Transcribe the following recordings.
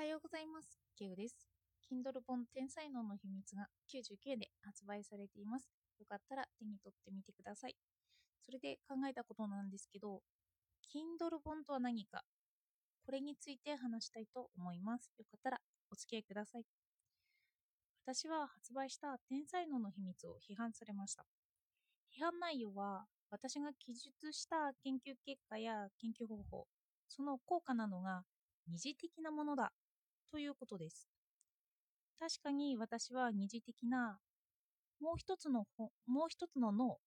はようございます。ケウです。Kindle 本天才能の秘密が99で発売されています。よかったら手に取ってみてください。それで考えたことなんですけど、Kindle 本とは何か、これについて話したいと思います。よかったらお付き合いください。私は発売した天才能の秘密を批判されました。批判内容は、私が記述した研究結果や研究方法、その効果などが二次的なものだということです。確かに私は二次的なもう一つの本もう一つの脳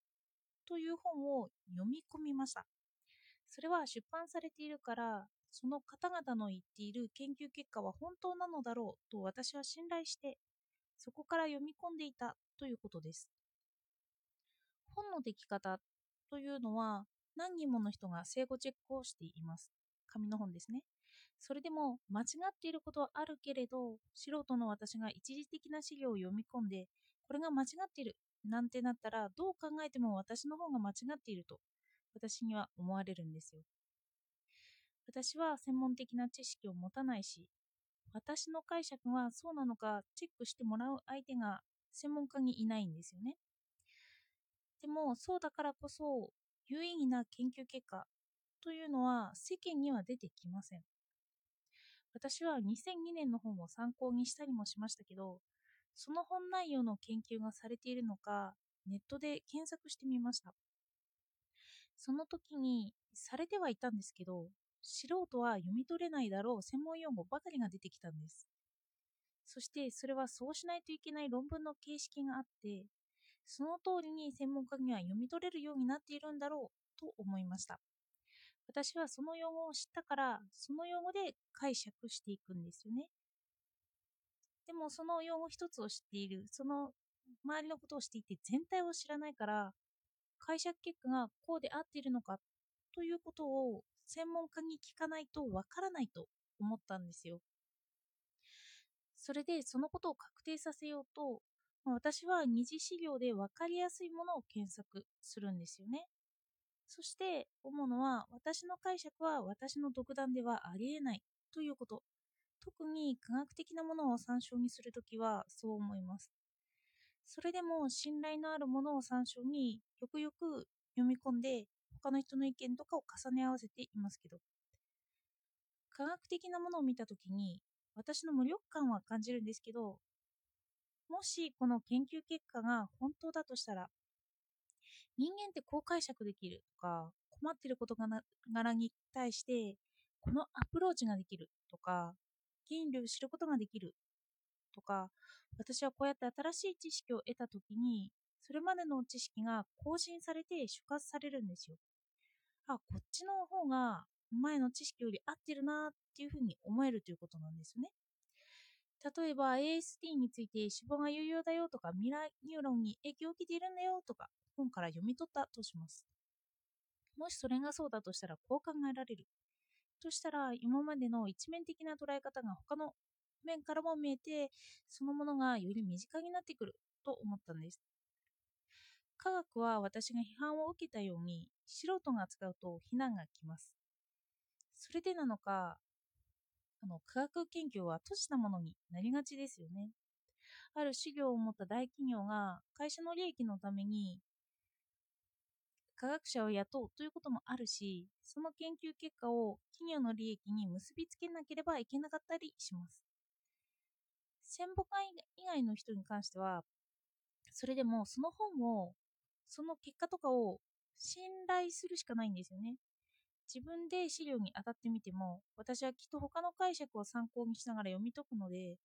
という本を読み込みました。それは出版されているから、その方々の言っている研究結果は本当なのだろうと私は信頼して、そこから読み込んでいたということです。本の出来方というのは何人もの人が正誤チェックをしています。紙の本ですね。それでも間違っていることはあるけれど、素人の私が一時的な資料を読み込んで、これが間違っているなんてなったら、どう考えても私の方が間違っていると、私には思われるんですよ。私は専門的な知識を持たないし、私の解釈はそうなのかチェックしてもらう相手が専門家にいないんですよね。でも、そうだからこそ、有意義な研究結果というのは世間には出てきません。私は2002年の本を参考にしたりもしましたけど、その本内容の研究がされているのか、ネットで検索してみました。その時にされてはいたんですけど、素人は読み取れないだろう専門用語ばかりが出てきたんです。そしてそれはそうしないといけない論文の形式があって、その通りに専門家には読み取れるようになっているんだろうと思いました。私はその用語を知ったから、その用語で解釈していくんですよね。でもその用語一つを知っている、その周りのことを知っていて全体を知らないから、解釈結果がこうで合っているのかということを専門家に聞かないとわからないと思ったんですよ。それでそのことを確定させようと、私は二次資料で分かりやすいものを検索するんですよね。そして思うのは私の解釈は私の独断ではありえないということ。特に科学的なものを参照にするときはそう思います。それでも信頼のあるものを参照によくよく読み込んで他の人の意見とかを重ね合わせていますけど科学的なものを見たときに私の無力感は感じるんですけどもしこの研究結果が本当だとしたら人間ってこう解釈できるとか困っている事柄に対してこのアプローチができるとか原理を知ることができるとか私はこうやって新しい知識を得たときにそれまでの知識が更新されて出発されるんですよ。あこっちの方が前の知識より合ってるなっていうふうに思えるということなんですよね。例えば ASD について脂肪が有用だよとかミラーニューロンに影響を受けているんだよとか本から読み取ったとします。もしそれがそうだとしたらこう考えられる。としたら今までの一面的な捉え方が他の面からも見えてそのものがより身近になってくると思ったんです。科学は私が批判を受けたように素人が使うと非難が来ます。それでなのかあの科学研究は閉じたものになりがちですよねある資料を持った大企業が会社の利益のために科学者を雇うということもあるし、その研究結果を企業の利益に結びつけなければいけなかったりします。専門家以外の人に関しては、それでもその本を、その結果とかを信頼するしかないんですよね。自分で資料に当たってみても、私はきっと他の解釈を参考にしながら読み解くので、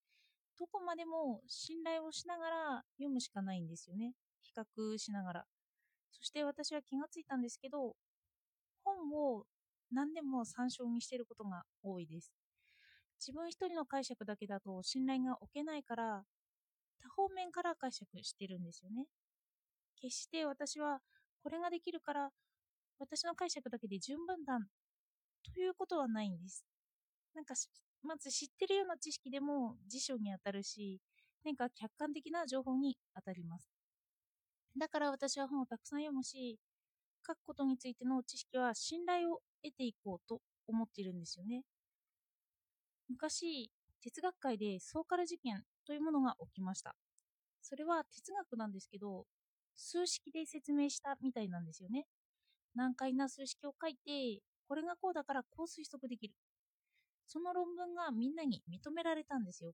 どこまでも信頼をしながら読むしかないんですよね。比較しながら。そして私は気がついたんですけど、本を何でも参照にしていることが多いです。自分一人の解釈だけだと信頼が置けないから、多方面から解釈してるんですよね。決して私はこれができるから、私の解釈だけで順分だということはないんです。なんかまず知ってるような知識でも辞書に当たるし、何か客観的な情報に当たります。だから私は本をたくさん読むし、書くことについての知識は信頼を得ていこうと思っているんですよね。昔、哲学界でソーカル事件というものが起きました。それは哲学なんですけど、数式で説明したみたいなんですよね。難解な数式を書いて、これがこうだからこう推測できる。その論文がみんなに認められたんですよ。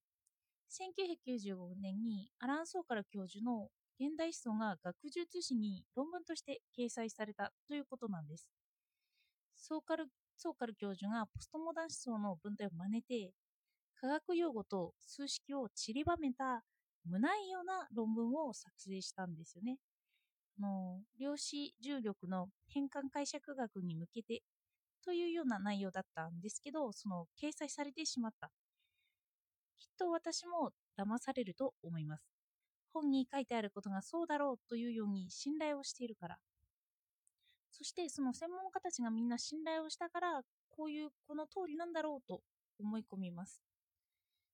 1995年にアラン・ソーカル教授の現代思想が学術誌に論文として掲載されたということなんです。ソーカルソーカル教授がポストモダン思想の文体を真似て、科学用語と数式を散りばめた無内容な論文を作成したんですよね。の量子重力の変換解釈学に向けてというような内容だったんですけど、その掲載されてしまった。きっと私も騙されると思います。本に書いてあることがそうだろうというように信頼をしているから。そしてその専門家たちがみんな信頼をしたから、こういうこの通りなんだろうと思い込みます。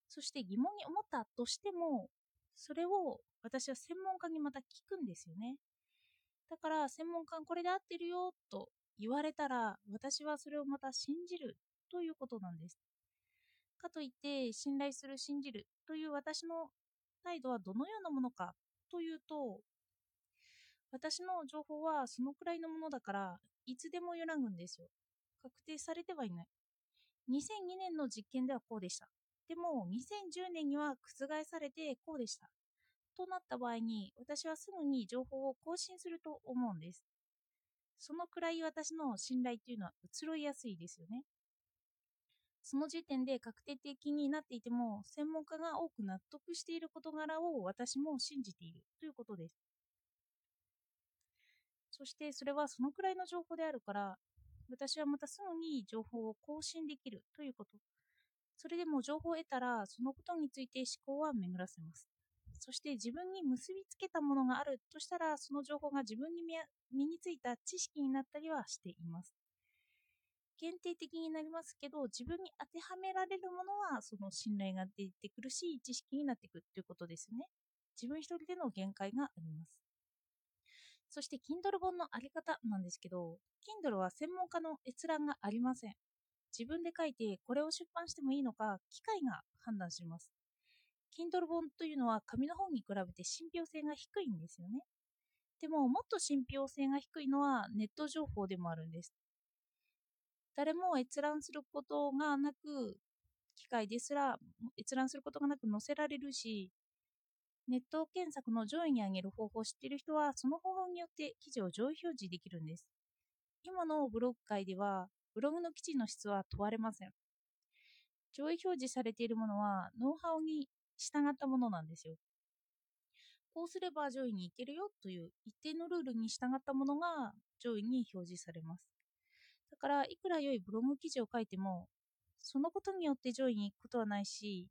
そして疑問に思ったとしても、それを私は専門家にまた聞くんですよね。だから専門家これで合ってるよと言われたら、私はそれをまた信じるということなんです。かといって信頼する信じるという私の態度はどのようなものかというと私の情報はそのくらいのものだから、いつでも揺らぐんですよ。確定されてはいない。2002年の実験ではこうでした。でも、2010年には覆されてこうでした。となった場合に、私はすぐに情報を更新すると思うんです。そのくらい私の信頼というのは移ろいやすいですよね。その時点で確定的になっていても、専門家が多く納得している事柄を私も信じているということです。そしてそれはそのくらいの情報であるから、私はまたすぐに情報を更新できるということ。それでも情報を得たら、そのことについて思考は巡らせます。そして自分に結びつけたものがあるとしたら、その情報が自分に身についた知識になったりはしています。限定的になりますけど、自分に当てはめられるものは、その信頼が出てくるし、知識になっていくるということですね。自分一人での限界があります。そして Kindle 本のあり方なんですけど、Kindle は専門家の閲覧がありません。自分で書いてこれを出版してもいいのか、機械が判断します。Kindle 本というのは紙の本に比べて信憑性が低いんですよね。でも、もっと信憑性が低いのはネット情報でもあるんです。誰も閲覧することがなく、機械ですら閲覧することがなく載せられるし、ネット検索の上位に上げる方法を知っている人は、その方法によって記事を上位表示できるんです。今のブログ界では、ブログの記事の質は問われません。上位表示されているものは、ノウハウに従ったものなんですよ。こうすれば上位に行けるよという一定のルールに従ったものが上位に表示されます。だから、いくら良いブログ記事を書いても、そのことによって上位に行くことはないし、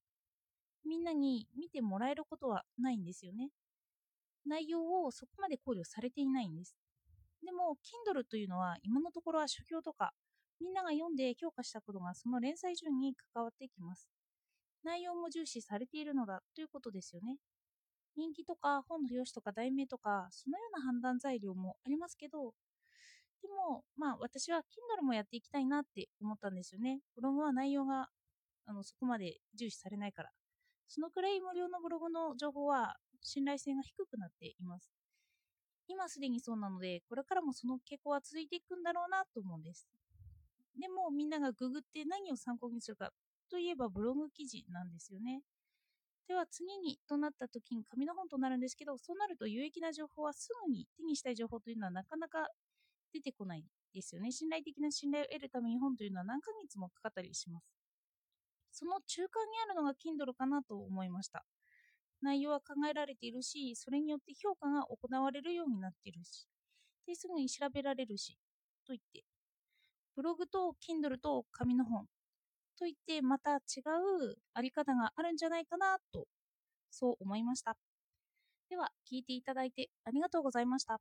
みんなに見てもらえることはないんですよね。内容をそこまで考慮されていないんです。でも、Kindle というのは今のところは書評とか、みんなが読んで評価したことがその連載順に関わってきます。内容も重視されているのだということですよね。人気とか本の表紙とか題名とか、そのような判断材料もありますけど、でも、まあ私は Kindle もやっていきたいなって思ったんですよね。ブログは内容があのそこまで重視されないから。そのくらい無料のブログの情報は信頼性が低くなっています。今すでにそうなので、これからもその傾向は続いていくんだろうなと思うんです。でもみんながググって何を参考にするかといえばブログ記事なんですよね。では次にとなった時に紙の本となるんですけど、そうなると有益な情報はすぐに手にしたい情報というのはなかなか出てこないですよね。信頼的な信頼を得るために本というのは何ヶ月もかかったりします。その中間にあるのが Kindle かなと思いました。内容は考えられているし、それによって評価が行われるようになっているし、ですぐに調べられるし、と言って、ブログと Kindle と紙の本といってまた違うあり方があるんじゃないかなと、そう思いました。では、聞いていただいてありがとうございました。